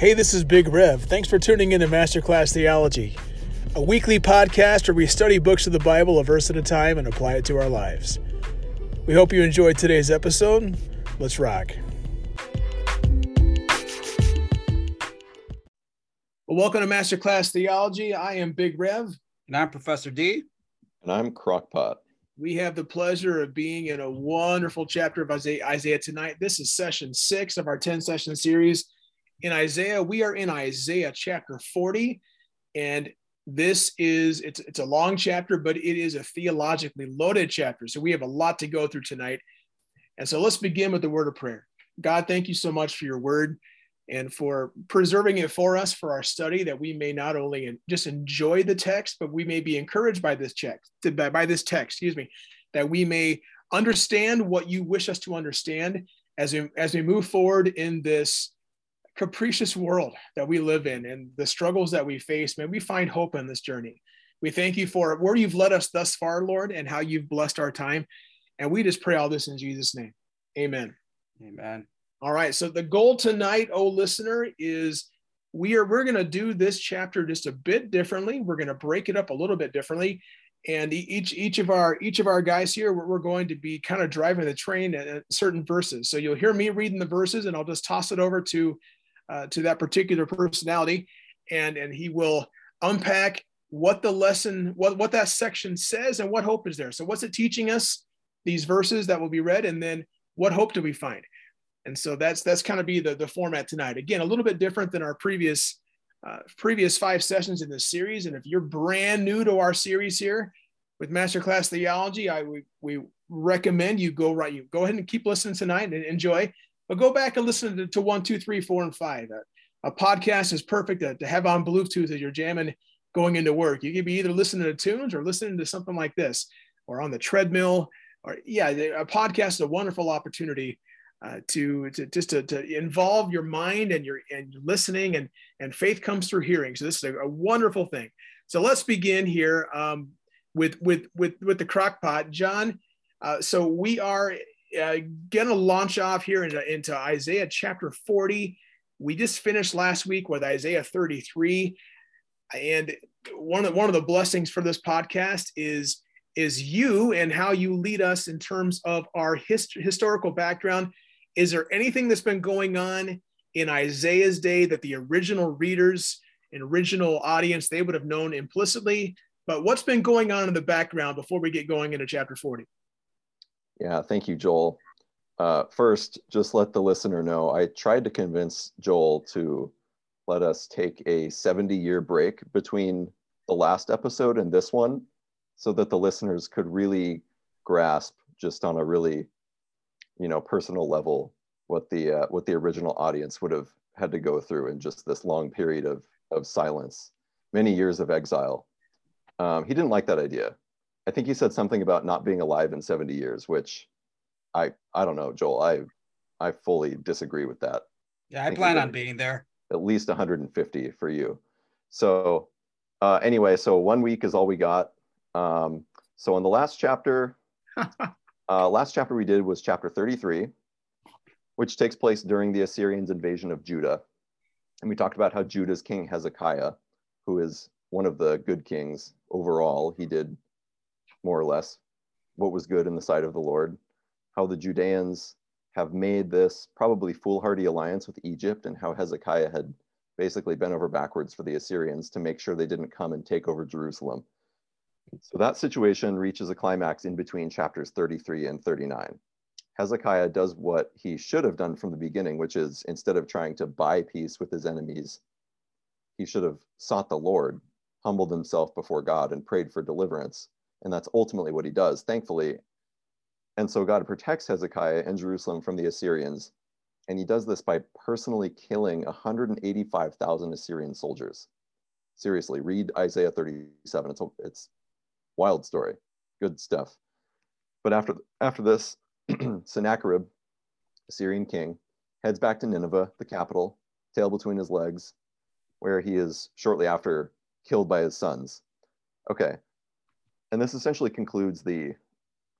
Hey, this is Big Rev. Thanks for tuning in to Masterclass Theology, a weekly podcast where we study books of the Bible a verse at a time and apply it to our lives. We hope you enjoyed today's episode. Let's rock. Well, welcome to Masterclass Theology. I am Big Rev. And I'm Professor D. And I'm Crockpot. We have the pleasure of being in a wonderful chapter of Isaiah, Isaiah tonight. This is session six of our 10 session series in Isaiah. We are in Isaiah chapter 40, and this is it's it's a long chapter, but it is a theologically loaded chapter. So we have a lot to go through tonight. And so let's begin with the word of prayer. God, thank you so much for your word and for preserving it for us for our study that we may not only just enjoy the text, but we may be encouraged by this text, by this text, excuse me, that we may understand what you wish us to understand as we, as we move forward in this capricious world that we live in and the struggles that we face, may we find hope in this journey. We thank you for where you've led us thus far, Lord, and how you've blessed our time. And we just pray all this in Jesus' name. Amen. Amen. All right. So the goal tonight, oh listener, is we are we're going to do this chapter just a bit differently. We're going to break it up a little bit differently. And each each of our each of our guys here, we're, we're going to be kind of driving the train at certain verses. So you'll hear me reading the verses, and I'll just toss it over to uh, to that particular personality, and and he will unpack what the lesson, what what that section says, and what hope is there. So what's it teaching us? These verses that will be read, and then what hope do we find? And so that's that's kind of be the the format tonight. Again, a little bit different than our previous uh, previous five sessions in this series. And if you're brand new to our series here with Masterclass Theology, I we, we recommend you go right. You go ahead and keep listening tonight and enjoy. But go back and listen to, to one, two, three, four, and five. A, a podcast is perfect to, to, have on Bluetooth as you're jamming going into work. You could be either listening to tunes or listening to something like this, or on the treadmill. Or yeah, a podcast is a wonderful opportunity uh, to, to just to, to involve your mind and your and listening and and faith comes through hearing. So this is a, a wonderful thing. So let's begin here um, with with with with the crock pot, John. Uh, so we are uh, to launch off here into, into Isaiah chapter 40. We just finished last week with Isaiah 33. And one of, one of the blessings for this podcast is, is you and how you lead us in terms of our hist- historical background. Is there anything that's been going on in Isaiah's day that the original readers and original audience they would have known implicitly? But what's been going on in the background before we get going into chapter 40? Yeah, thank you, Joel. Uh, first, just let the listener know I tried to convince Joel to let us take a 70 year break between the last episode and this one so that the listeners could really grasp just on a really you know personal level what the uh, what the original audience would have had to go through in just this long period of of silence many years of exile um, he didn't like that idea I think you said something about not being alive in 70 years, which I I don't know, Joel. I I fully disagree with that. Yeah, I, I plan on being there. At least 150 for you. So uh, anyway, so one week is all we got. Um, so in the last chapter, uh, last chapter we did was chapter 33, which takes place during the Assyrians' invasion of Judah. And we talked about how Judah's king Hezekiah, who is one of the good kings overall, he did more or less, what was good in the sight of the Lord, how the Judeans have made this probably foolhardy alliance with Egypt, and how Hezekiah had basically bent over backwards for the Assyrians to make sure they didn't come and take over Jerusalem. So that situation reaches a climax in between chapters 33 and 39. Hezekiah does what he should have done from the beginning, which is instead of trying to buy peace with his enemies, he should have sought the Lord, humbled himself before God, and prayed for deliverance. And that's ultimately what he does, thankfully. And so God protects Hezekiah and Jerusalem from the Assyrians. And he does this by personally killing 185,000 Assyrian soldiers. Seriously, read Isaiah 37. It's a it's wild story, good stuff. But after, after this, Sennacherib, Assyrian king, heads back to Nineveh, the capital, tail between his legs, where he is shortly after killed by his sons. Okay, and this essentially concludes the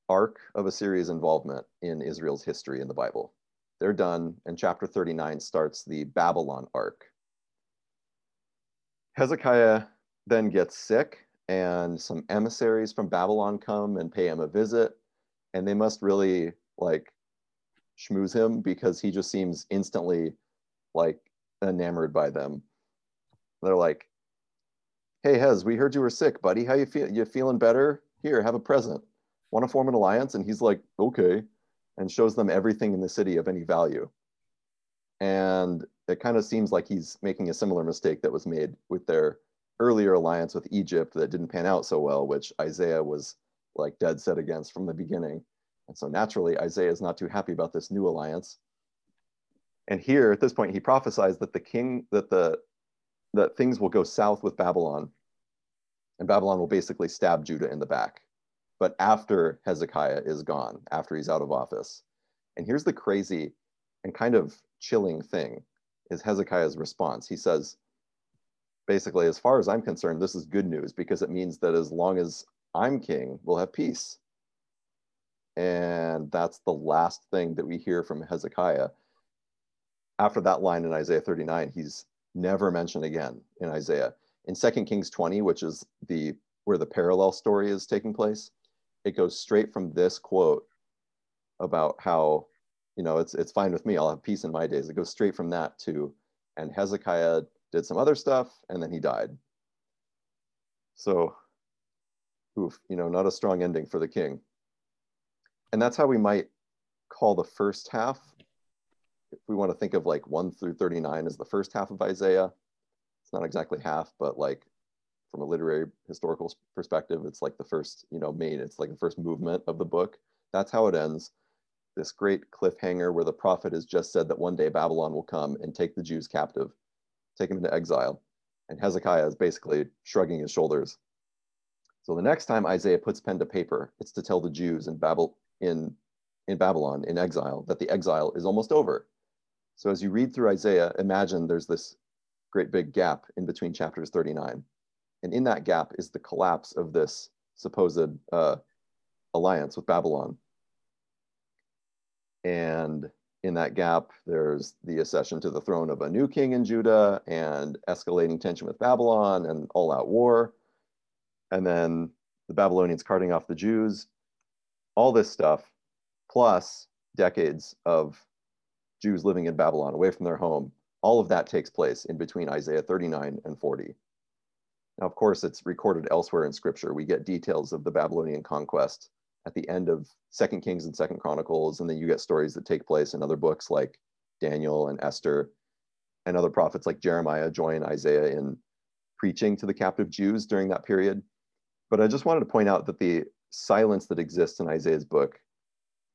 arc of Assyria's involvement in Israel's history in the Bible. They're done, and chapter 39 starts the Babylon arc, Hezekiah then gets sick, and some emissaries from Babylon come and pay him a visit, and they must really like schmooze him because he just seems instantly like enamored by them. They're like, "Hey Hez, we heard you were sick, buddy. How you feel? You feeling better? Here, have a present. Want to form an alliance?" And he's like, "Okay," and shows them everything in the city of any value. And it kind of seems like he's making a similar mistake that was made with their earlier alliance with Egypt that didn't pan out so well, which Isaiah was like dead set against from the beginning. And so naturally, Isaiah is not too happy about this new alliance. And here at this point, he prophesies that the king, that the that things will go south with Babylon, and Babylon will basically stab Judah in the back. But after Hezekiah is gone, after he's out of office. And here's the crazy and kind of chilling thing is Hezekiah's response. He says, basically, as far as I'm concerned, this is good news because it means that as long as I'm king, we'll have peace. And that's the last thing that we hear from Hezekiah. After that line in Isaiah 39, he's never mentioned again in Isaiah. In 2 Kings 20, which is the where the parallel story is taking place, it goes straight from this quote about how, you know, it's it's fine with me, I'll have peace in my days. It goes straight from that to, and Hezekiah did some other stuff, and then he died. So, oof, you know, not a strong ending for the king. And that's how we might call the first half if we want to think of like 1 through 39 as the first half of Isaiah, it's not exactly half, but like from a literary historical perspective, it's like the first, you know, main, it's like the first movement of the book. That's how it ends. This great cliffhanger where the prophet has just said that one day Babylon will come and take the Jews captive, take them into exile. And Hezekiah is basically shrugging his shoulders. So the next time Isaiah puts pen to paper, it's to tell the Jews in Babel in in Babylon in exile that the exile is almost over so as you read through Isaiah, imagine there's this great big gap in between chapters 39. And in that gap is the collapse of this supposed uh, alliance with Babylon. And in that gap, there's the accession to the throne of a new king in Judah and escalating tension with Babylon and all out war. And then the Babylonians carting off the Jews, all this stuff, plus decades of Jews living in Babylon, away from their home. All of that takes place in between Isaiah 39 and 40. Now, of course, it's recorded elsewhere in scripture. We get details of the Babylonian conquest at the end of Second Kings and Second Chronicles, and then you get stories that take place in other books like Daniel and Esther, and other prophets like Jeremiah join Isaiah in preaching to the captive Jews during that period. But I just wanted to point out that the silence that exists in Isaiah's book,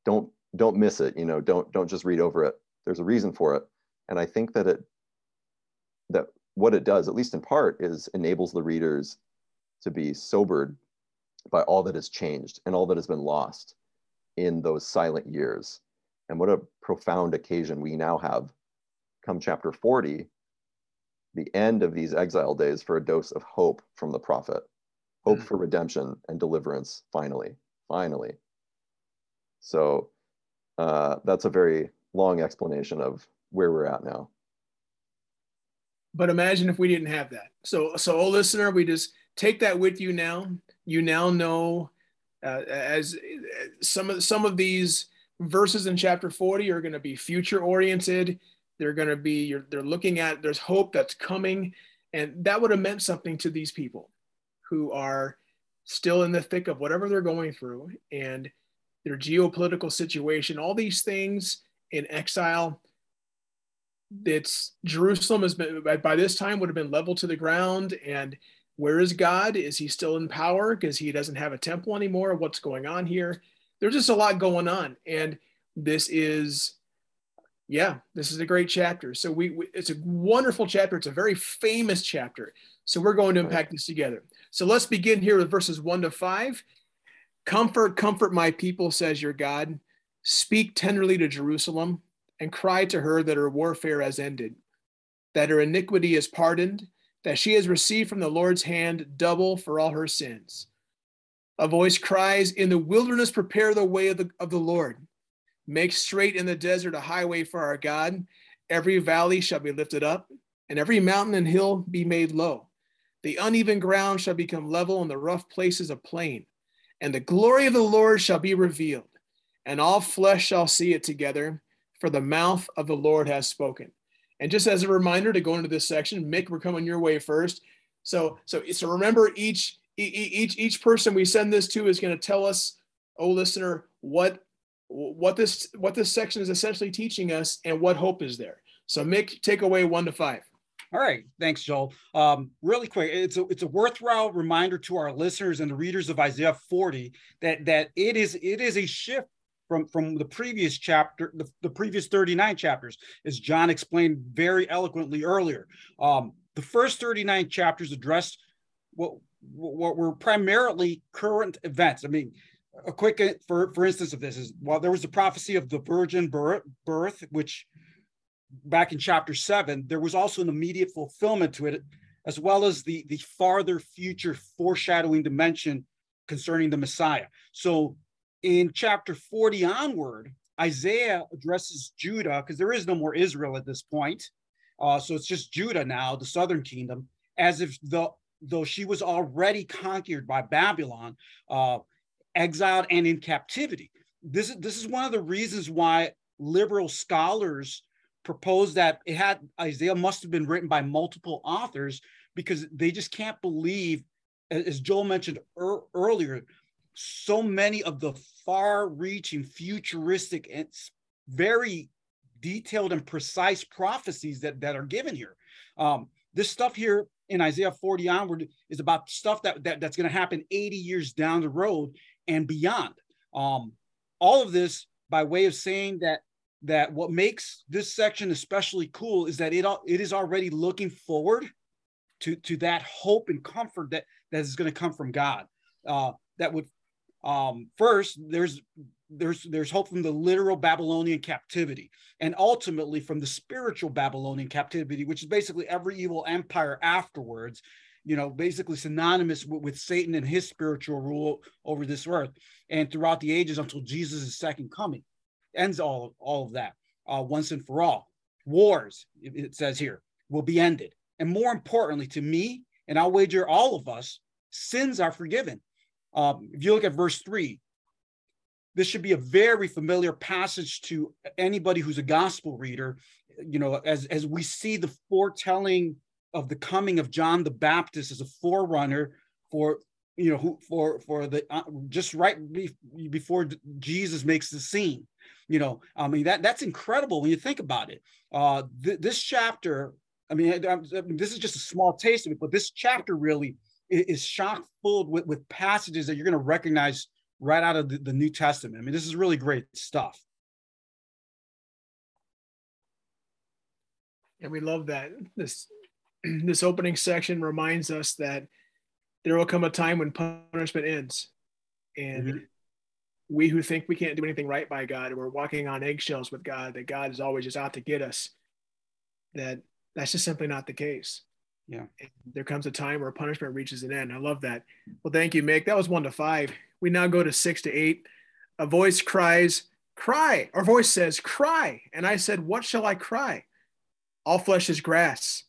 don't don't miss it. You know, don't don't just read over it there's a reason for it. And i think that it that what it does at least in part is enables the readers to be sobered by all that has changed and all that has been lost in those silent years. And what a profound occasion we now have come chapter 40 the end of these exile days for a dose of hope from the prophet hope mm. for redemption and deliverance finally finally. So uh, that's a very long explanation of where we're at now. But imagine if we didn't have that. So, so, oh, listener, we just take that with you now. You now know, uh, as some of some of these verses in chapter 40 are going to be future oriented. They're going to be you're, they're looking at there's hope that's coming, and that would have meant something to these people who are still in the thick of whatever they're going through and their geopolitical situation. All these things in exile. It's Jerusalem has been by this time would have been leveled to the ground. And where is God? Is he still in power because he doesn't have a temple anymore? What's going on here? There's just a lot going on. And this is, yeah, this is a great chapter. So we, we it's a wonderful chapter. It's a very famous chapter. So we're going to unpack this together. So let's begin here with verses one to five. Comfort, comfort my people, says your God. Speak tenderly to Jerusalem and cry to her that her warfare has ended, that her iniquity is pardoned, that she has received from the Lord's hand double for all her sins. A voice cries, In the wilderness, prepare the way of the, of the Lord. Make straight in the desert a highway for our God. Every valley shall be lifted up, and every mountain and hill be made low. The uneven ground shall become level, and the rough places a plain. And the glory of the Lord shall be revealed, and all flesh shall see it together, for the mouth of the Lord has spoken. And just as a reminder to go into this section, Mick, we're coming your way first. So, so, so remember each each each person we send this to is going to tell us, oh listener, what what this what this section is essentially teaching us and what hope is there. So Mick, take away one to five. All right, thanks, Joel. Um, really quick, it's a it's a worthwhile reminder to our listeners and the readers of Isaiah 40 that that it is it is a shift from from the previous chapter, the, the previous 39 chapters, as John explained very eloquently earlier. Um, the first 39 chapters addressed what what were primarily current events. I mean, a quick for for instance of this is well, there was the prophecy of the virgin birth, birth which back in chapter seven, there was also an immediate fulfillment to it, as well as the the farther future foreshadowing dimension concerning the Messiah. So in chapter 40 onward, Isaiah addresses Judah because there is no more Israel at this point. Uh, so it's just Judah now, the southern kingdom, as if the though she was already conquered by Babylon, uh, exiled and in captivity. This is this is one of the reasons why liberal scholars propose that it had Isaiah must have been written by multiple authors because they just can't believe, as Joel mentioned er, earlier, so many of the far-reaching, futuristic, and very detailed and precise prophecies that, that are given here. Um, this stuff here in Isaiah 40 onward is about stuff that, that that's going to happen 80 years down the road and beyond. Um, all of this by way of saying that that what makes this section especially cool is that it it is already looking forward to to that hope and comfort that that is going to come from God. Uh, that would um, first there's there's there's hope from the literal Babylonian captivity, and ultimately from the spiritual Babylonian captivity, which is basically every evil empire afterwards. You know, basically synonymous with, with Satan and his spiritual rule over this earth, and throughout the ages until Jesus' second coming, ends all all of that uh, once and for all. Wars, it says here, will be ended, and more importantly, to me, and I'll wager all of us, sins are forgiven um, if you look at verse three, this should be a very familiar passage to anybody who's a gospel reader. You know, as as we see the foretelling of the coming of John the Baptist as a forerunner for you know who for for the uh, just right before Jesus makes the scene. You know, I mean that that's incredible when you think about it. Uh, th- this chapter, I mean, I, I this is just a small taste of it, but this chapter really is shock full with, with passages that you're going to recognize right out of the, the New Testament. I mean, this is really great stuff. And we love that this this opening section reminds us that there will come a time when punishment ends, and mm-hmm. we who think we can't do anything right by God, we're walking on eggshells with God, that God is always just out to get us. That that's just simply not the case. Yeah. And there comes a time where punishment reaches an end. I love that. Well, thank you, Mick. That was one to five. We now go to six to eight. A voice cries, Cry. Our voice says, Cry. And I said, What shall I cry? All flesh is grass,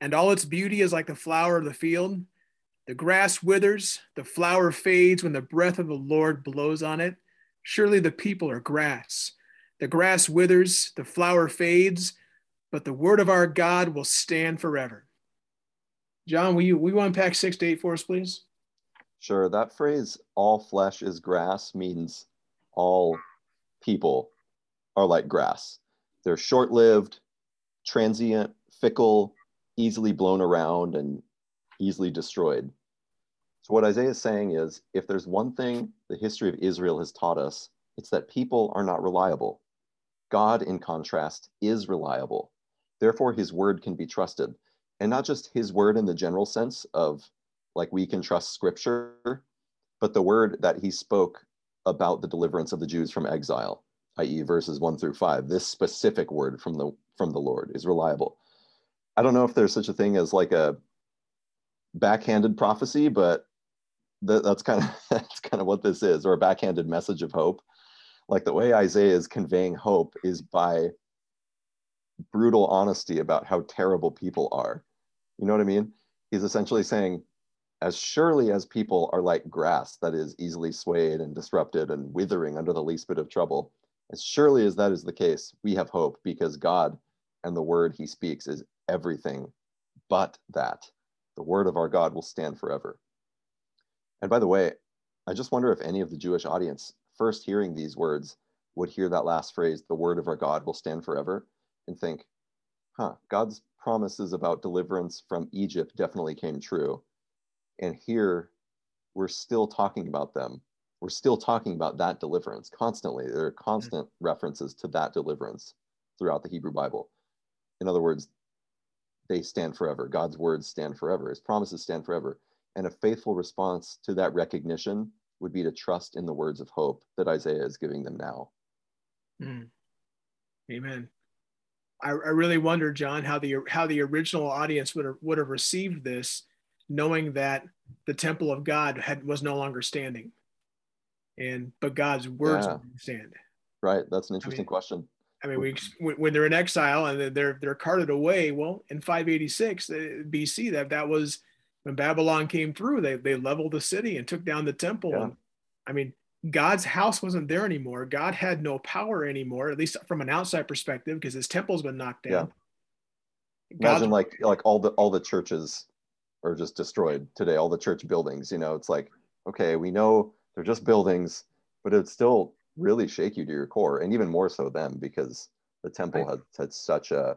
and all its beauty is like the flower of the field. The grass withers, the flower fades when the breath of the Lord blows on it. Surely the people are grass. The grass withers, the flower fades, but the word of our God will stand forever. John, will you, will you unpack six to eight for us, please? Sure. That phrase, all flesh is grass, means all people are like grass. They're short lived, transient, fickle, easily blown around, and easily destroyed. So, what Isaiah is saying is if there's one thing the history of Israel has taught us, it's that people are not reliable. God, in contrast, is reliable. Therefore, his word can be trusted and not just his word in the general sense of like we can trust scripture, but the word that he spoke about the deliverance of the Jews from exile, i.e., verses one through five. This specific word from the from the Lord is reliable. I don't know if there's such a thing as like a backhanded prophecy, but th- that's kind of that's kind of what this is, or a backhanded message of hope. Like the way Isaiah is conveying hope is by brutal honesty about how terrible people are you know what I mean? he's essentially saying, as surely as people are like grass that is easily swayed and disrupted and withering under the least bit of trouble, as surely as that is the case, we have hope because God and the word he speaks is everything but that. The word of our God will stand forever. And by the way, I just wonder if any of the Jewish audience, first hearing these words, would hear that last phrase, the word of our God will stand forever, and think, huh, God's promises about deliverance from Egypt definitely came true. And here we're still talking about them. We're still talking about that deliverance constantly. There are constant mm-hmm. references to that deliverance throughout the Hebrew Bible. In other words, they stand forever. God's words stand forever. His promises stand forever. And a faithful response to that recognition would be to trust in the words of hope that Isaiah is giving them now. Mm. Amen. I, I really wonder, John, how the how the original audience would have would have received this, knowing that the temple of God had was no longer standing, and but God's words yeah. stand. Right. That's an interesting I mean, question. I mean, we when they're in exile and they're they're carted away. Well, in 586 uh, BC, that that was when Babylon came through. They they leveled the city and took down the temple. Yeah. And, I mean, God's house wasn't there anymore. God had no power anymore, at least from an outside perspective, because his temple's been knocked down. Yeah. Imagine like like all the all the churches are just destroyed today. All the church buildings, you know, it's like okay, we know they're just buildings, but it's still really shake you to your core, and even more so then because the temple right. had had such a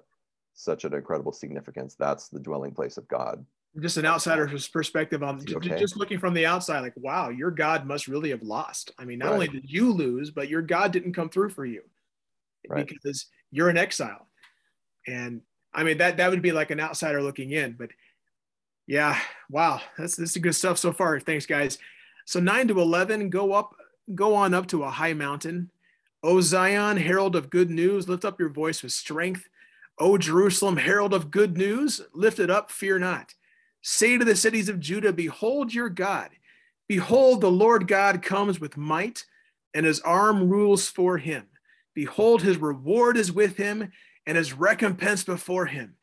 such an incredible significance. That's the dwelling place of God just an outsider's perspective on okay? just looking from the outside like wow your god must really have lost. I mean not right. only did you lose but your god didn't come through for you right. because you're in exile. And i mean that that would be like an outsider looking in but yeah wow that's this is good stuff so far. Thanks guys. So 9 to 11 go up go on up to a high mountain. O zion herald of good news lift up your voice with strength. O jerusalem herald of good news lift it up fear not Say to the cities of Judah, Behold your God. Behold, the Lord God comes with might, and his arm rules for him. Behold, his reward is with him, and his recompense before him.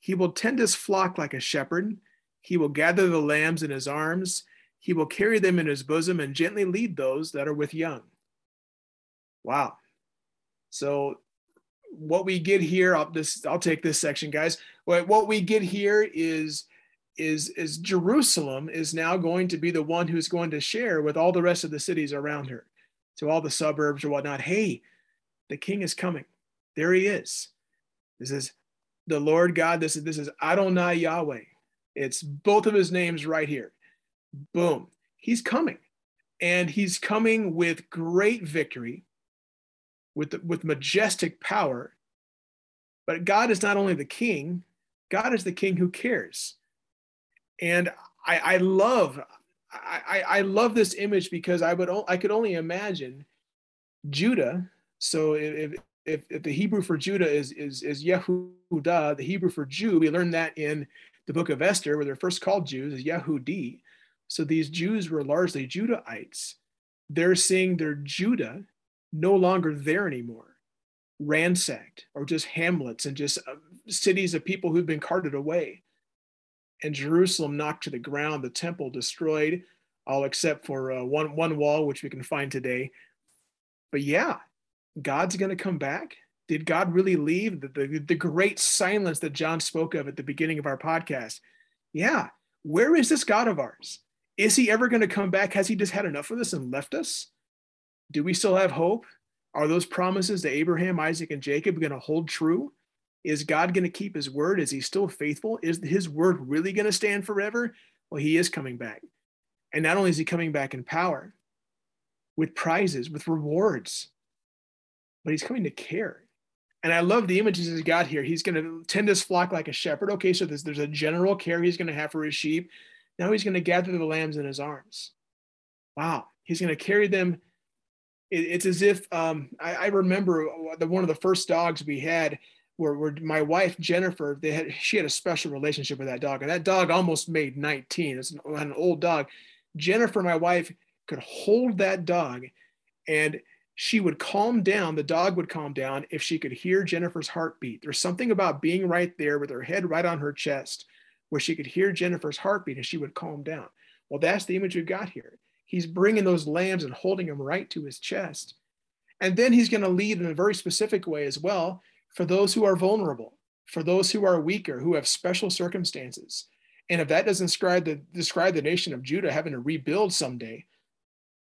He will tend his flock like a shepherd. He will gather the lambs in his arms. He will carry them in his bosom and gently lead those that are with young. Wow. So, what we get here, I'll, this, I'll take this section, guys. What, what we get here is is is Jerusalem is now going to be the one who's going to share with all the rest of the cities around her, to all the suburbs or whatnot. Hey, the king is coming. There he is. This is the Lord God. This is this is Adonai Yahweh. It's both of his names right here. Boom. He's coming. And he's coming with great victory, with, with majestic power. But God is not only the king, God is the king who cares and I, I love I, I love this image because I would I could only imagine Judah. So if, if, if the Hebrew for Judah is is is Yehuda, the Hebrew for Jew, we learned that in the book of Esther, where they're first called Jews, is Yehudi. So these Jews were largely Judahites. They're seeing their Judah no longer there anymore, ransacked, or just hamlets and just uh, cities of people who've been carted away and Jerusalem knocked to the ground, the temple destroyed, all except for uh, one one wall, which we can find today. But yeah, God's going to come back. Did God really leave? The, the, the great silence that John spoke of at the beginning of our podcast. Yeah, where is this God of ours? Is he ever going to come back? Has he just had enough of this and left us? Do we still have hope? Are those promises to Abraham, Isaac, and Jacob going to hold true? Is God going to keep his word? Is he still faithful? Is his word really going to stand forever? Well, he is coming back. And not only is he coming back in power, with prizes, with rewards, but he's coming to care. And I love the images he's got here. He's going to tend his flock like a shepherd. Okay, so there's, there's a general care he's going to have for his sheep. Now he's going to gather the lambs in his arms. Wow. He's going to carry them. It, it's as if um, I, I remember the, one of the first dogs we had where, where my wife Jennifer, they had she had a special relationship with that dog, and that dog almost made 19. It's an, an old dog. Jennifer, my wife, could hold that dog, and she would calm down. The dog would calm down if she could hear Jennifer's heartbeat. There's something about being right there with her head right on her chest, where she could hear Jennifer's heartbeat and she would calm down. Well, that's the image we've got here. He's bringing those lambs and holding them right to his chest. And then he's going to lead in a very specific way as well for those who are vulnerable, for those who are weaker, who have special circumstances. And if that doesn't describe the, describe the nation of Judah having to rebuild someday,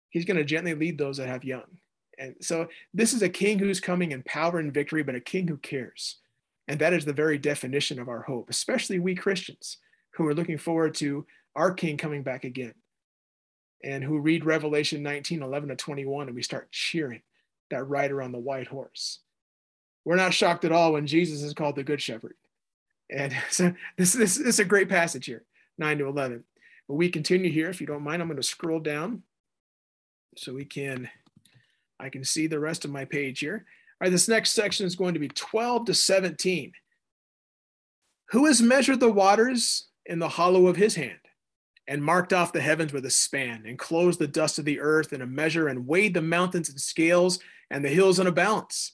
he's going to gently lead those that have young. And so this is a king who's coming in power and victory, but a king who cares. And that is the very definition of our hope, especially we Christians who are looking forward to our king coming back again and who read Revelation 19, 11 to 21, and we start cheering that rider on the white horse. We're not shocked at all when Jesus is called the Good Shepherd. And so this, this, this is a great passage here, 9 to 11. But we continue here. If you don't mind, I'm going to scroll down so we can, I can see the rest of my page here. All right, this next section is going to be 12 to 17. Who has measured the waters in the hollow of his hand? and marked off the heavens with a span, and closed the dust of the earth in a measure, and weighed the mountains in scales, and the hills in a balance.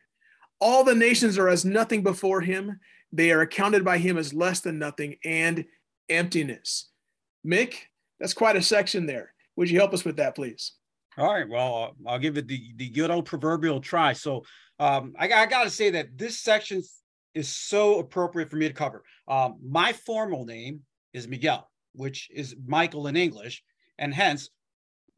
All the nations are as nothing before him. They are accounted by him as less than nothing and emptiness. Mick, that's quite a section there. Would you help us with that, please? All right. Well, I'll give it the, the good old proverbial try. So um, I, I got to say that this section is so appropriate for me to cover. Um, my formal name is Miguel, which is Michael in English, and hence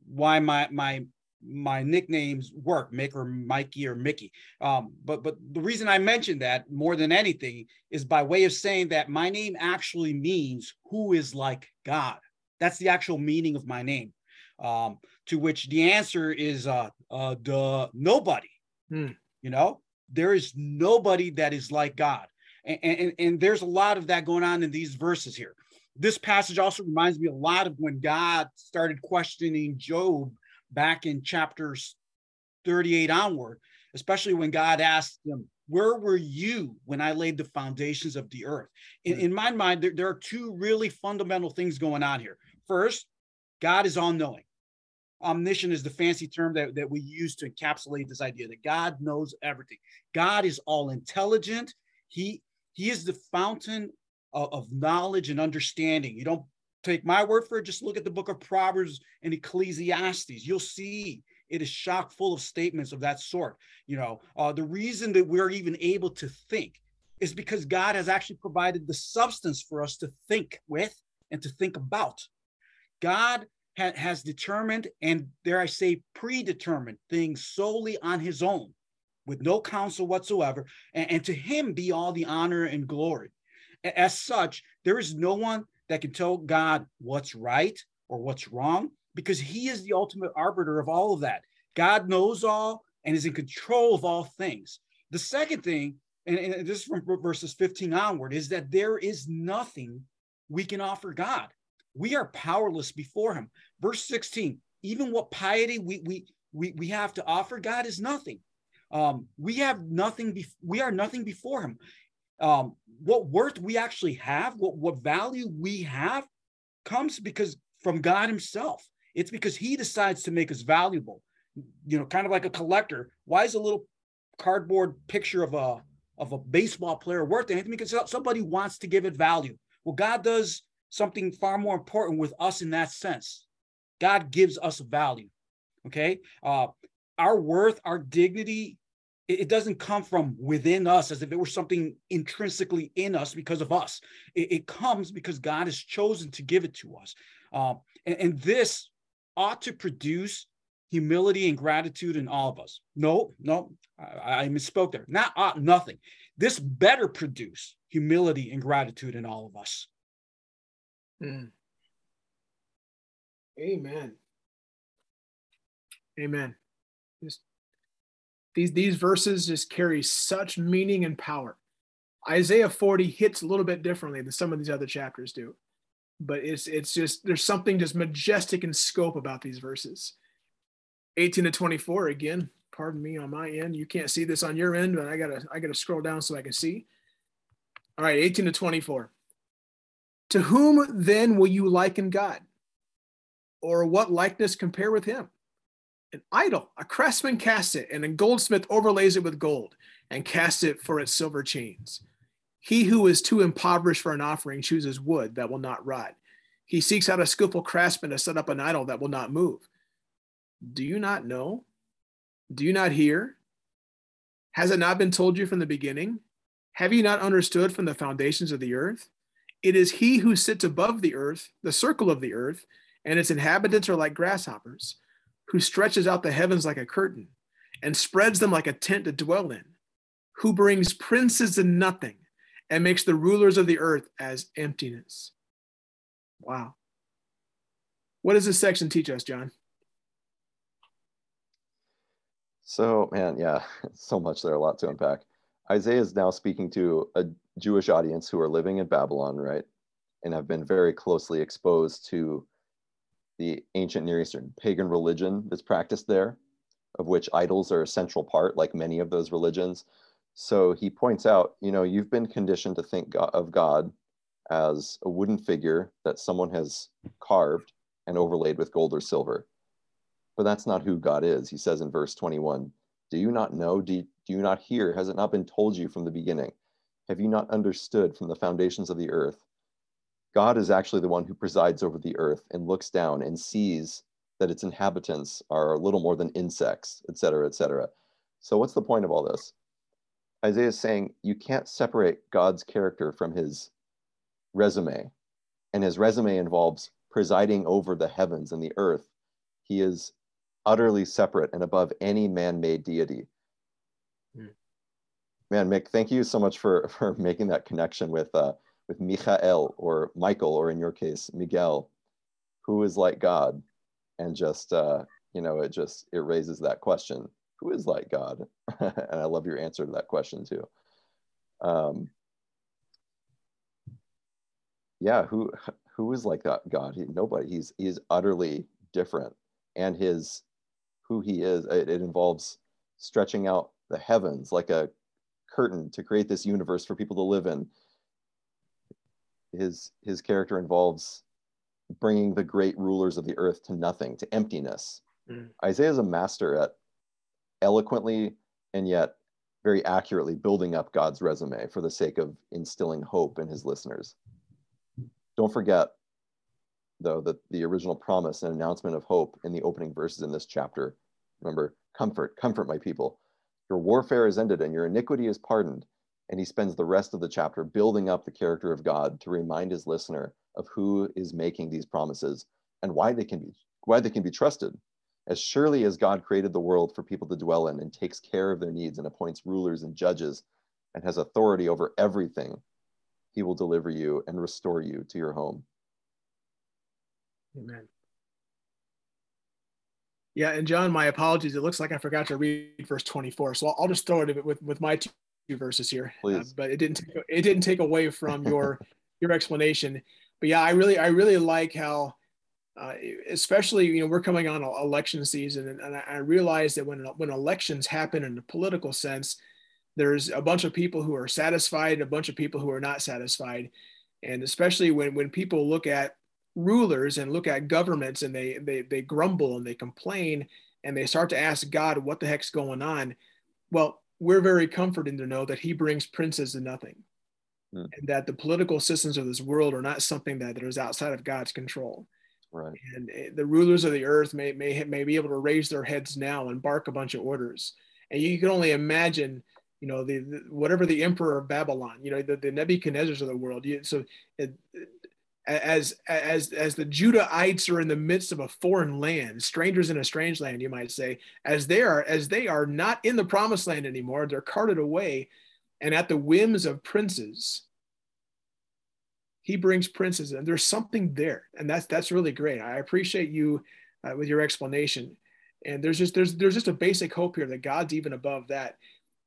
why my my my nicknames work, Mick or Mikey or Mickey. Um, but but the reason I mentioned that more than anything is by way of saying that my name actually means who is like God. That's the actual meaning of my name. Um, to which the answer is uh, uh the nobody. Hmm. You know, there is nobody that is like God. And, and, and there's a lot of that going on in these verses here this passage also reminds me a lot of when God started questioning Job back in chapters 38 onward, especially when God asked them, Where were you when I laid the foundations of the earth? In, hmm. in my mind, there, there are two really fundamental things going on here. First, God is all knowing. Omniscient is the fancy term that, that we use to encapsulate this idea that God knows everything. God is all intelligent. He, he is the fountain of, of knowledge and understanding. You don't take my word for it, just look at the book of Proverbs and Ecclesiastes. You'll see it is chock full of statements of that sort. You know, uh, the reason that we're even able to think is because God has actually provided the substance for us to think with and to think about. God ha- has determined, and dare I say, predetermined things solely on his own with no counsel whatsoever. And, and to him be all the honor and glory. As such, there is no one that can tell God what's right or what's wrong because he is the ultimate arbiter of all of that. God knows all and is in control of all things. The second thing, and, and this is from verses 15 onward, is that there is nothing we can offer God. We are powerless before him. Verse 16, even what piety we we we, we have to offer God is nothing. Um, we have nothing, be- we are nothing before him um, what worth we actually have, what, what value we have, comes because from God Himself. It's because He decides to make us valuable. You know, kind of like a collector. Why is a little cardboard picture of a of a baseball player worth anything? Because somebody wants to give it value. Well, God does something far more important with us in that sense. God gives us value. Okay, uh, our worth, our dignity it doesn't come from within us as if it were something intrinsically in us because of us. It, it comes because God has chosen to give it to us. Um, and, and, this ought to produce humility and gratitude in all of us. No, no, I, I misspoke there. Not ought, nothing. This better produce humility and gratitude in all of us. Mm. Amen. Amen. These, these verses just carry such meaning and power. Isaiah 40 hits a little bit differently than some of these other chapters do. but it's it's just there's something just majestic in scope about these verses. 18 to 24 again. Pardon me on my end. You can't see this on your end, but I gotta I gotta scroll down so I can see. All right, 18 to 24. To whom then will you liken God? Or what likeness compare with him? An idol, a craftsman casts it, and a goldsmith overlays it with gold and casts it for its silver chains. He who is too impoverished for an offering chooses wood that will not rot. He seeks out a skillful craftsman to set up an idol that will not move. Do you not know? Do you not hear? Has it not been told you from the beginning? Have you not understood from the foundations of the earth? It is he who sits above the earth, the circle of the earth, and its inhabitants are like grasshoppers, who stretches out the heavens like a curtain and spreads them like a tent to dwell in, who brings princes to nothing and makes the rulers of the earth as emptiness. Wow. What does this section teach us, John? So, man, yeah, so much there, a lot to unpack. Isaiah is now speaking to a Jewish audience who are living in Babylon, right? And have been very closely exposed to the ancient Near Eastern pagan religion that's practiced there, of which idols are a central part, like many of those religions. So he points out, you know, you've been conditioned to think of God as a wooden figure that someone has carved and overlaid with gold or silver. But that's not who God is. He says in verse 21 Do you not know? Do you, do you not hear? Has it not been told you from the beginning? Have you not understood from the foundations of the earth? God is actually the one who presides over the earth and looks down and sees that its inhabitants are a little more than insects, et cetera, et cetera. So, what's the point of all this? Isaiah is saying you can't separate God's character from his resume. And his resume involves presiding over the heavens and the earth. He is utterly separate and above any man made deity. Mm. Man, Mick, thank you so much for, for making that connection with, uh, with Michael or Michael, or in your case, Miguel, who is like God. And just, uh, you know, it just, it raises that question who is like God? and I love your answer to that question too. Um, yeah, who who is like that God? He, nobody. He's he's utterly different, and his who he is. It, it involves stretching out the heavens like a curtain to create this universe for people to live in. His his character involves bringing the great rulers of the earth to nothing, to emptiness. Mm. Isaiah is a master at eloquently and yet very accurately building up God's resume for the sake of instilling hope in his listeners. Don't forget, though, that the original promise and announcement of hope in the opening verses in this chapter remember, comfort, comfort my people. Your warfare is ended and your iniquity is pardoned. And he spends the rest of the chapter building up the character of God to remind his listener of who is making these promises and why they can be why they can be trusted. As surely as God created the world for people to dwell in and takes care of their needs and appoints rulers and judges and has authority over everything, he will deliver you and restore you to your home. Amen. Yeah, and John, my apologies. It looks like I forgot to read verse 24, so I'll, just throw it with with my two verses here. Uh, but it didn't take, it didn't take away from your your explanation. But yeah, I really I really like how uh, especially you know we're coming on election season and, and I, realize that when when elections happen in a political sense there's a bunch of people who are satisfied and a bunch of people who are not satisfied and especially when when people look at rulers and look at governments and they they, they grumble and they complain and they start to ask god what the heck's going on well we're very comforted to know that he brings princes to nothing mm. and that the political systems of this world are not something that is outside of god's control Right. And eh, the rulers of the earth may, may, may be able to raise their heads now and bark a bunch of orders. And you can only imagine, you know, the, the whatever the emperor of Babylon, you know, the, the Nebuchadnezzars of the world. You, so it, as as as the Judahites are in the midst of a foreign land, strangers in a strange land, you might say, as they are as they are not in the promised land anymore, they're carted away, and at the whims of princes, he brings princes and there's something there and that's that's really great. I appreciate you uh, with your explanation. And there's just there's there's just a basic hope here that god's even above that.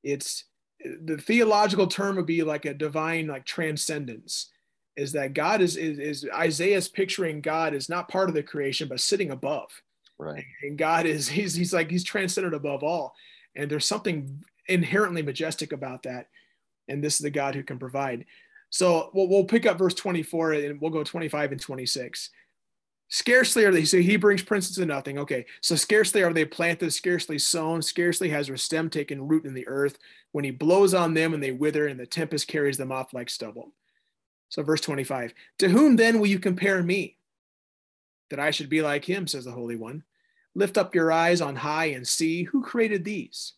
It's the theological term would be like a divine like transcendence is that God is, is, is Isaiah's picturing God is not part of the creation, but sitting above. Right. And God is, he's, he's like, he's transcendent above all. And there's something inherently majestic about that. And this is the God who can provide. So we'll, we'll pick up verse 24 and we'll go 25 and 26. Scarcely are they, so he brings princes to nothing. Okay, so scarcely are they planted, scarcely sown, scarcely has their stem taken root in the earth. When he blows on them and they wither, and the tempest carries them off like stubble. So, verse 25 To whom then will you compare me? That I should be like him, says the Holy One. Lift up your eyes on high and see who created these.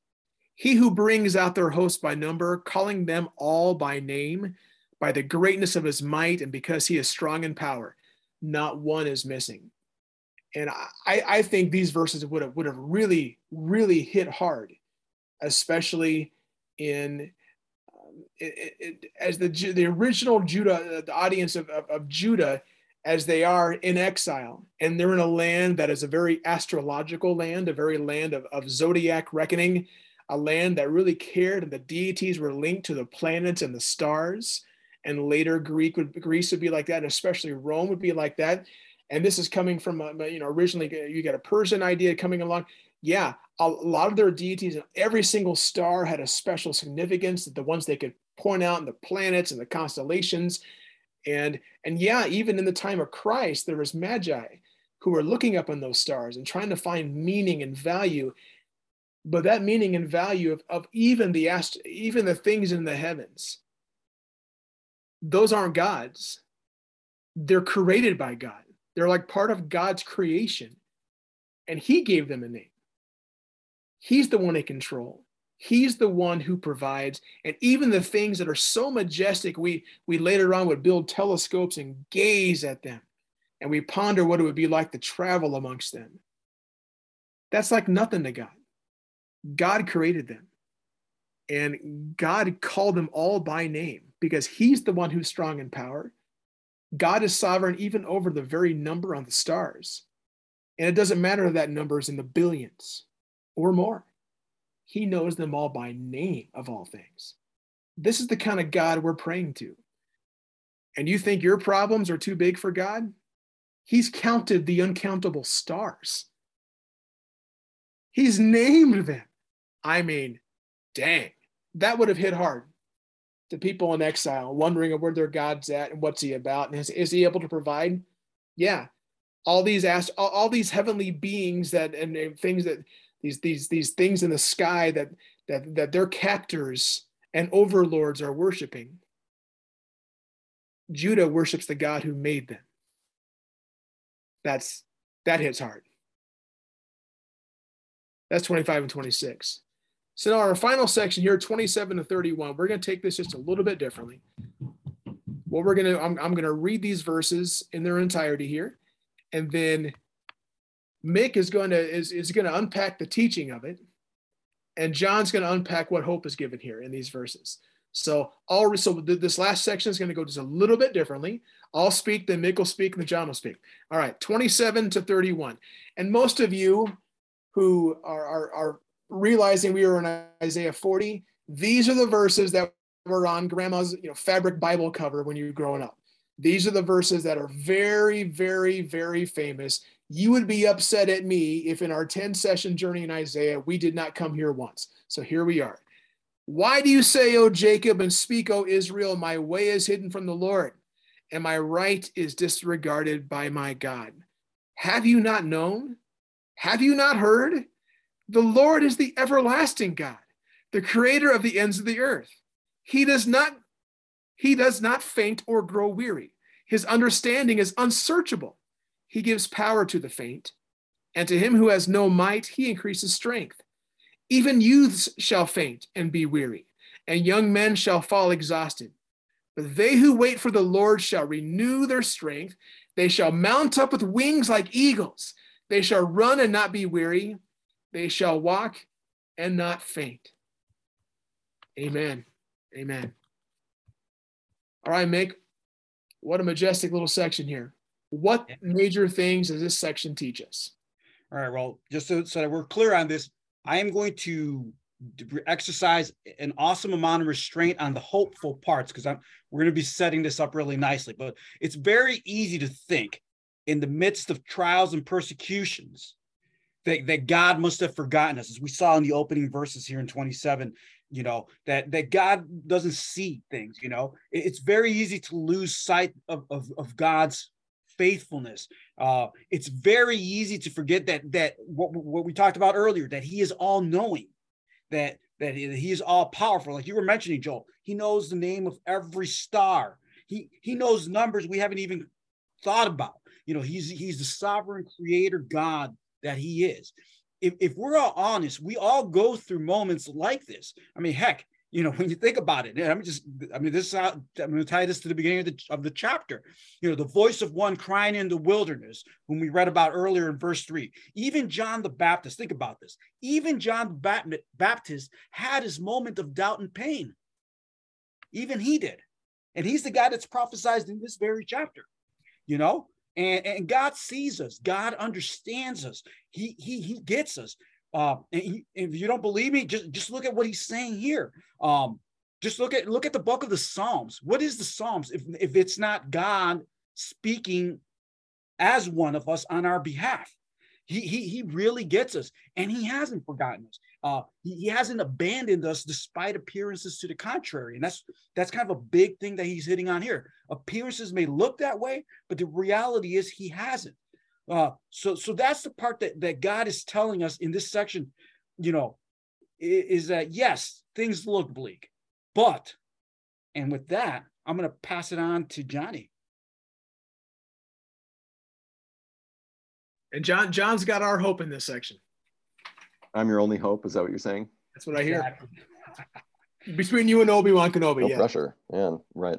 He who brings out their host by number, calling them all by name, by the greatness of his might, and because he is strong in power not one is missing. And I, I think these verses would have would have really, really hit hard, especially in it, it, as the the original Judah, uh, the audience of, of, of Judah, as they are in exile, and they're in a land that is a very astrological land, a very land of, of zodiac reckoning, a land that really cared, and the deities were linked to the planets and the stars and later Greek would Greece would be like that, especially Rome would be like that. And this is coming from a, you know originally you got a Persian idea coming along. Yeah, a lot of their deities and every single star had a special significance. That the ones they could point out the planets and the constellations, and and yeah, even in the time of Christ, there was magi who were looking up on those stars and trying to find meaning and value but that meaning and value of, of even the ast- even the things in the heavens those aren't gods. They're created by God. They're like part of God's creation. And He gave them a name. He's the one in control. He's the one who provides. And even the things that are so majestic, we, we later on would build telescopes and gaze at them. And we ponder what it would be like to travel amongst them. That's like nothing to God. God created them. And God called them all by name because he's the one who's strong in power. God is sovereign even over the very number on the stars. And it doesn't matter if that number is in the billions or more. He knows them all by name of all things. This is the kind of God we're praying to. And you think your problems are too big for God? He's counted the uncountable stars. He's named them. I mean, dang, that would have hit hard to people in exile, wondering where their God's at and what's he about, and is, is he able to provide? Yeah, all these ast- all, all these heavenly beings that and, and things that these these these things in the sky that that that their captors and overlords are worshiping. Judah worships the God who made them. That's that hits hard. That's 25 and 26. So now our final section here, 27 to 31, we're going to take this just a little bit differently. What we're going to, I'm, I'm going to read these verses in their entirety here. And then Mick is going to, is, is going to unpack the teaching of it. And John's going to unpack what hope is given here in these verses. So all so this last section is going to go just a little bit differently. I'll speak, then Mick will speak, and then John will speak. All right, 27 to 31. And most of you who are, are, are realizing we are in Isaiah 40, these are the verses that were on grandma's you know fabric Bible cover when you were growing up. These are the verses that are very, very, very famous. You would be upset at me if in our 10 session journey in Isaiah, we did not come here once. So here we are. Why do you say, O Jacob, and speak, O Israel, my way is hidden from the Lord, and my right is disregarded by my God? Have you not known? Have you not heard? The Lord is the everlasting God, the creator of the ends of the earth. He does not he does not faint or grow weary. His understanding is unsearchable. He gives power to the faint, and to him who has no might, he increases strength. Even youths shall faint and be weary, and young men shall fall exhausted. But they who wait for the Lord shall renew their strength. They shall mount up with wings like eagles. They shall run and not be weary. They shall walk and not faint. Amen. Amen. All right, Mick. What a majestic little section here. What major things does this section teach us? All right. Well, just so, so that we're clear on this, I am going to exercise an awesome amount of restraint on the hopeful parts because I'm we're going to be setting this up really nicely. But it's very easy to think in the midst of trials and persecutions that, that God must have forgotten us, as we saw in the opening verses here in 27, you know, that that God doesn't see things, you know. It's very easy to lose sight of, of, of God's faithfulness. Uh, it's very easy to forget that that what, what we talked about earlier, that He is all knowing, that that he, is all powerful. Like you were mentioning, Joel, He knows the name of every star. He He knows numbers we haven't even thought about. You know, He's He's the sovereign Creator God that He is. If if we're all honest, we all go through moments like this. I mean, heck, you know, when you think about it, I'm just, I mean, this is how I'm going to tie this to the beginning of the, of the chapter. You know, the voice of one crying in the wilderness, whom we read about earlier in verse three. Even John the Baptist, think about this. Even John the Baptist had his moment of doubt and pain. Even he did. And he's the guy that's prophesied in this very chapter, you know? And, and God sees us. God understands us. He, he, he gets us. Uh, he, if you don't believe me, just just look at what he's saying here. Um, just look at look at the book of the Psalms. What is the Psalms if if it's not God speaking as one of us on our behalf? He he he really gets us, and he hasn't forgotten us. Uh, he, he hasn't abandoned us despite appearances to the contrary, and that's that's kind of a big thing that he's hitting on here. Appearances may look that way, but the reality is he hasn't. Uh, so so that's the part that, that God is telling us in this section, you know, is, is that yes, things look bleak, but, and with that, I'm going to pass it on to Johnny. And John, John's got our hope in this section. I'm your only hope. Is that what you're saying? That's what I hear. Exactly. Between you and Obi Wan Kenobi. No yeah. pressure, man. Right.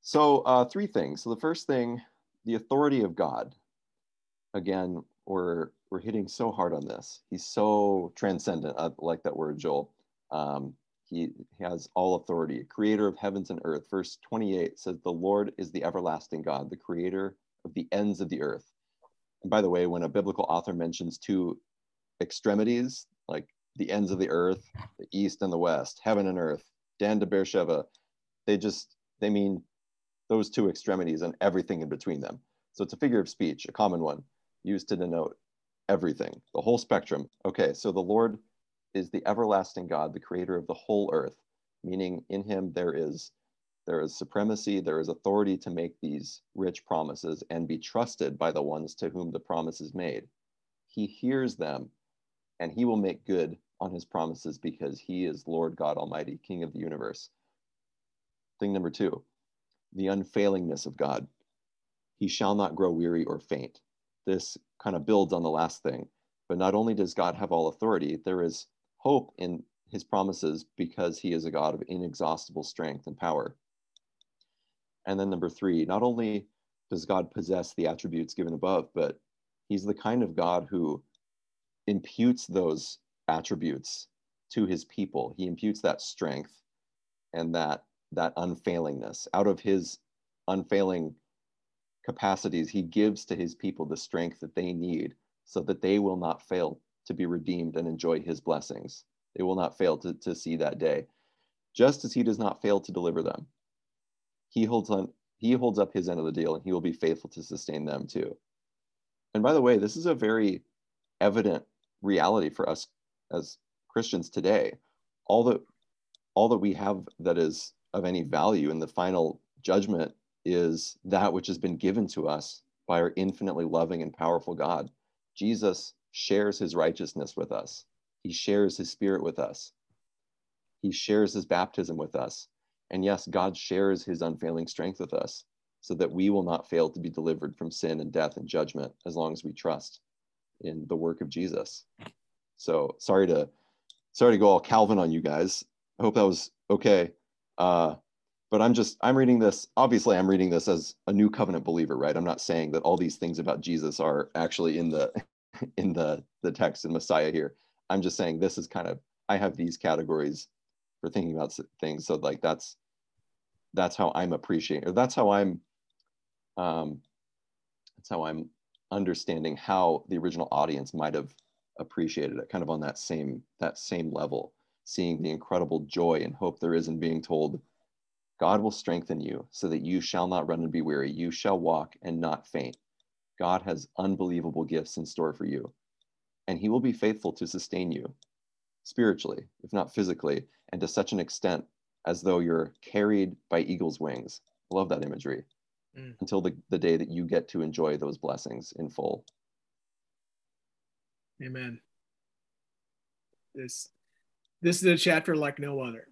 So, uh, three things. So, the first thing the authority of God. Again, we're we're hitting so hard on this. He's so transcendent. I like that word, Joel. Um, he, has all authority, creator of heavens and earth. Verse 28 says, The Lord is the everlasting God, the creator of the ends of the earth. And by the way, when a biblical author mentions two extremities, like the ends of the earth, the east and the west, heaven and earth, Dan to Beersheba, they just, they mean those two extremities and everything in between them. So it's a figure of speech, a common one, used to denote everything, the whole spectrum. Okay, so the Lord is the everlasting God, the creator of the whole earth, meaning in him there is there is supremacy, there is authority to make these rich promises and be trusted by the ones to whom the promise is made. He hears them and he will make good on his promises because he is Lord God Almighty, King of the universe. Thing number two, the unfailingness of God. He shall not grow weary or faint. This kind of builds on the last thing. But not only does God have all authority, there is hope in his promises because he is a God of inexhaustible strength and power. And then number three, not only does God possess the attributes given above, but he's the kind of God who imputes those attributes to his people. He imputes that strength and that that unfailingness. Out of his unfailing capacities, he gives to his people the strength that they need so that they will not fail to be redeemed and enjoy his blessings. They will not fail to, to see that day, just as he does not fail to deliver them. He holds on, he holds up his end of the deal and he will be faithful to sustain them too. And by the way, this is a very evident reality for us as Christians today. All that all that we have that is of any value in the final judgment is that which has been given to us by our infinitely loving and powerful God. Jesus shares his righteousness with us, he shares his spirit with us, he shares his baptism with us. And yes, God shares his unfailing strength with us so that we will not fail to be delivered from sin and death and judgment as long as we trust in the work of Jesus. So sorry to sorry to go all Calvin on you guys. I hope that was okay. Uh, but I'm just I'm reading this. Obviously, I'm reading this as a new covenant believer, right? I'm not saying that all these things about Jesus are actually in the in the the text and Messiah here. I'm just saying this is kind of I have these categories for thinking about things. So like that's that's how I'm appreciating, or that's how I'm um, that's how I'm understanding how the original audience might have appreciated it kind of on that same that same level seeing the incredible joy and hope there is in being told god will strengthen you so that you shall not run and be weary. You shall walk and not faint. God has unbelievable gifts in store for you and he will be faithful to sustain you spiritually if not physically and to such an extent as though you're carried by eagle's wings. I love that imagery. Mm. until the, the day that you get to enjoy those blessings in full. Amen. This this is a chapter like no other,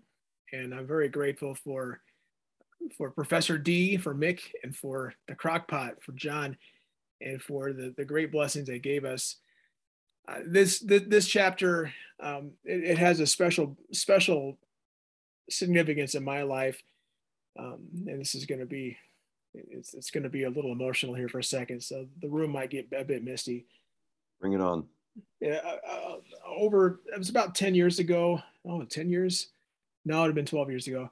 and I'm very grateful for for Professor D, for Mick, and for the Crockpot, for John, and for the the great blessings they gave us. Uh, this, this this chapter um, it, it, has a special special significance in my life, um, and this is going to be it's it's going to be a little emotional here for a second, so the room might get a bit misty. Bring it on yeah, uh, over it was about 10 years ago. Oh, 10 years? No, it would have been 12 years ago.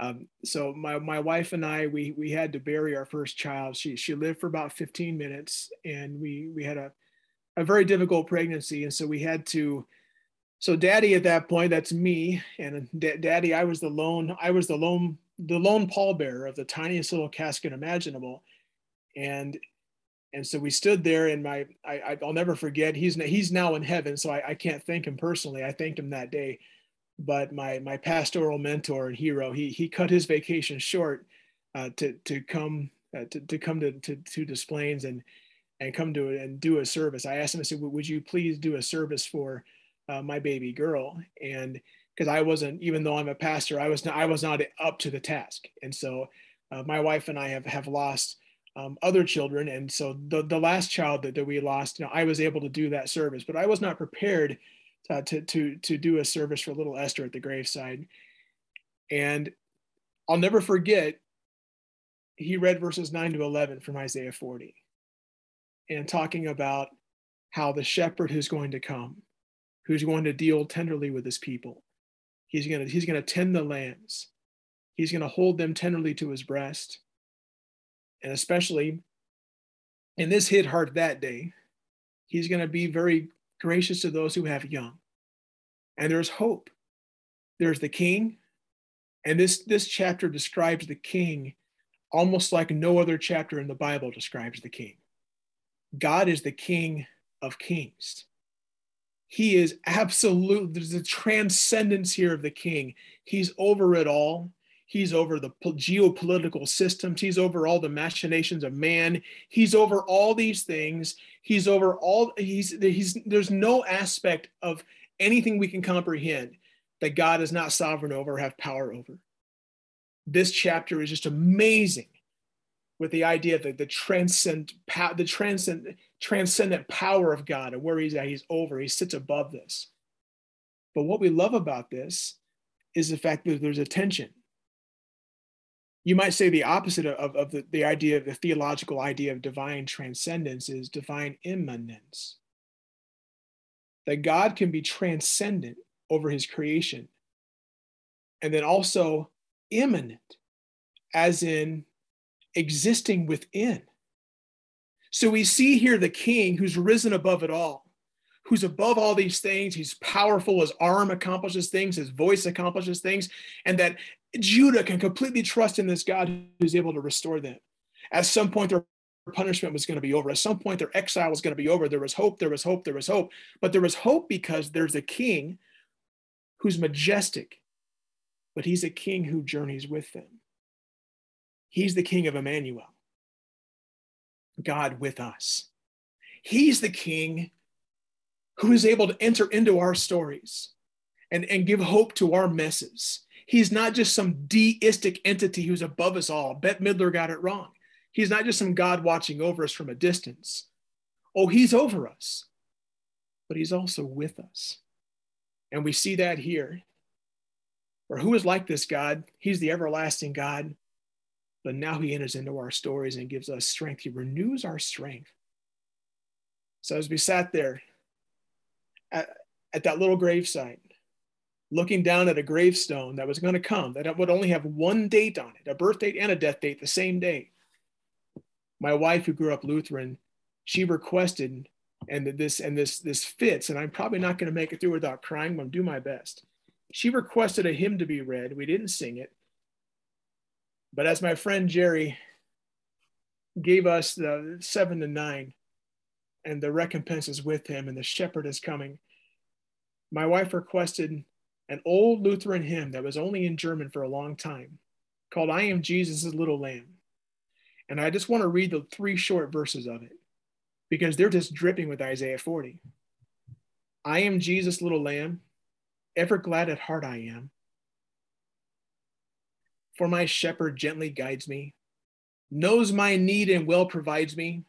Um, so my, my wife and I, we, we had to bury our first child. She, she lived for about 15 minutes and we, we had a, a very difficult pregnancy. And so we had to, so daddy at that point, that's me and d- daddy, I was the lone, I was the lone, the lone pallbearer of the tiniest little casket imaginable. And and so we stood there and my I, will never forget he's he's now in heaven so I, I can't thank him personally. I thanked him that day. But my my pastoral mentor and hero he he cut his vacation short uh, to to come uh, to, to come to, to to and and come to it and do a service. I asked him i said would you please do a service for uh, my baby girl? And because i wasn't even though i'm a pastor i was not i was not up to the task. And so uh, my wife and i have have lost um, other children. And so the, the last child that, that we lost, you know, I was able to do that service, but I was not prepared to, to, to, to do a service for little Esther at the graveside. And I'll never forget, he read verses 9 to 11 from Isaiah 40 and talking about how the shepherd who's going to come, who's going to deal tenderly with his people, he's going to, he's going to tend the lambs. He's going to hold them tenderly to his breast and especially, and this hit hard that day, he's going to be very gracious to those who have young. And there's hope. There's the king. And this, this chapter describes the king almost like no other chapter in the Bible describes the king. God is the king of kings. He is absolute, there's a transcendence here of the king. He's over it all. He's over the geopolitical systems. He's over all the machinations of man. He's over all these things. He's over all, he's, he's, there's no aspect of anything we can comprehend that God is not sovereign over or have power over. This chapter is just amazing with the idea that the transcend, the transcend, transcendent power of God and where he's at, he's over, he sits above this. But what we love about this is the fact that there's a tension you might say the opposite of, of the, the idea of the theological idea of divine transcendence is divine immanence. That God can be transcendent over his creation and then also immanent, as in existing within. So we see here the king who's risen above it all, who's above all these things. He's powerful. His arm accomplishes things, his voice accomplishes things, and that Judah can completely trust in this God who's able to restore them. At some point, their punishment was going to be over. At some point, their exile was going to be over. There was hope, there was hope, there was hope. But there was hope because there's a king who's majestic, but he's a king who journeys with them. He's the king of Emmanuel, God with us. He's the king who is able to enter into our stories and, and give hope to our messes He's not just some deistic entity who's above us all. Bette Midler got it wrong. He's not just some God watching over us from a distance. Oh, he's over us, but he's also with us. And we see that here. For who is like this God? He's the everlasting God. But now he enters into our stories and gives us strength. He renews our strength. So as we sat there at, at that little gravesite, looking down at a gravestone that was going to come, that would only have one date on it, a birth date and a death date the same day. My wife, who grew up Lutheran, she requested and this and this this fits, and I'm probably not going to make it through without crying, but I'm do my best. She requested a hymn to be read. We didn't sing it. But as my friend Jerry gave us the seven to nine, and the recompense is with him, and the shepherd is coming, my wife requested an old Lutheran hymn that was only in German for a long time called I Am Jesus' Little Lamb. And I just want to read the three short verses of it because they're just dripping with Isaiah 40. I am Jesus' little lamb, ever glad at heart I am. For my shepherd gently guides me, knows my need and well provides me,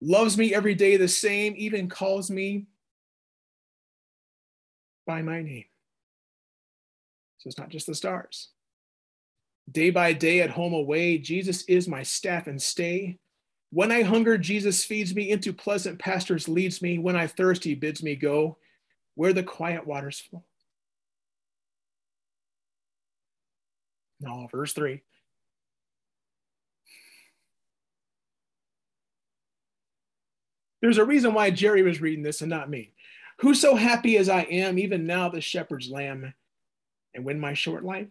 loves me every day the same, even calls me by my name. So it's not just the stars. Day by day at home away, Jesus is my staff and stay. When I hunger, Jesus feeds me, into pleasant pastures leads me. When I thirst, he bids me go where the quiet waters flow. Now, verse 3. There's a reason why Jerry was reading this and not me. Who so happy as I am, even now the shepherd's lamb, and when my short life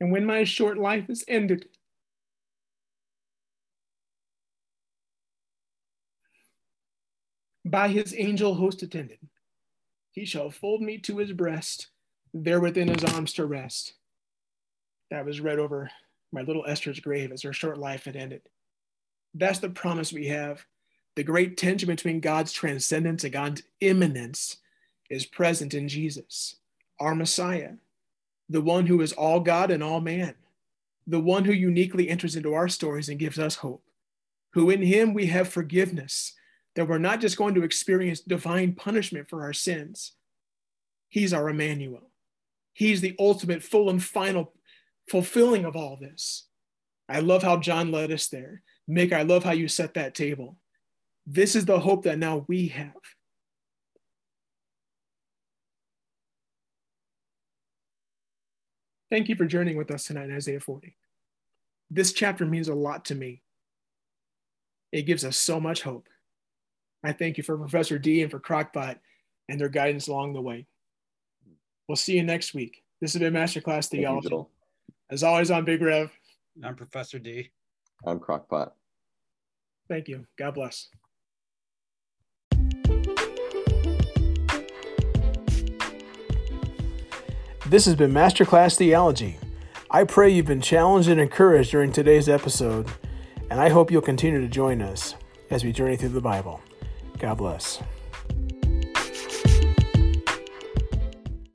and when my short life is ended, by his angel host attended, he shall fold me to his breast, there within his arms to rest. That was read over my little Esther's grave as her short life had ended. That's the promise we have. The great tension between God's transcendence and God's immanence is present in Jesus, our Messiah, the one who is all God and all man, the one who uniquely enters into our stories and gives us hope, who in him we have forgiveness, that we're not just going to experience divine punishment for our sins. He's our Emmanuel. He's the ultimate, full, and final fulfilling of all this. I love how John led us there. Mick, I love how you set that table. This is the hope that now we have. Thank you for journeying with us tonight in Isaiah 40. This chapter means a lot to me. It gives us so much hope. I thank you for Professor D and for Crockpot and their guidance along the way. We'll see you next week. This has been Masterclass Theology. You, As always, I'm Big Rev. I'm Professor D. I'm Crockpot. Thank you. God bless. This has been Masterclass Theology. I pray you've been challenged and encouraged during today's episode, and I hope you'll continue to join us as we journey through the Bible. God bless.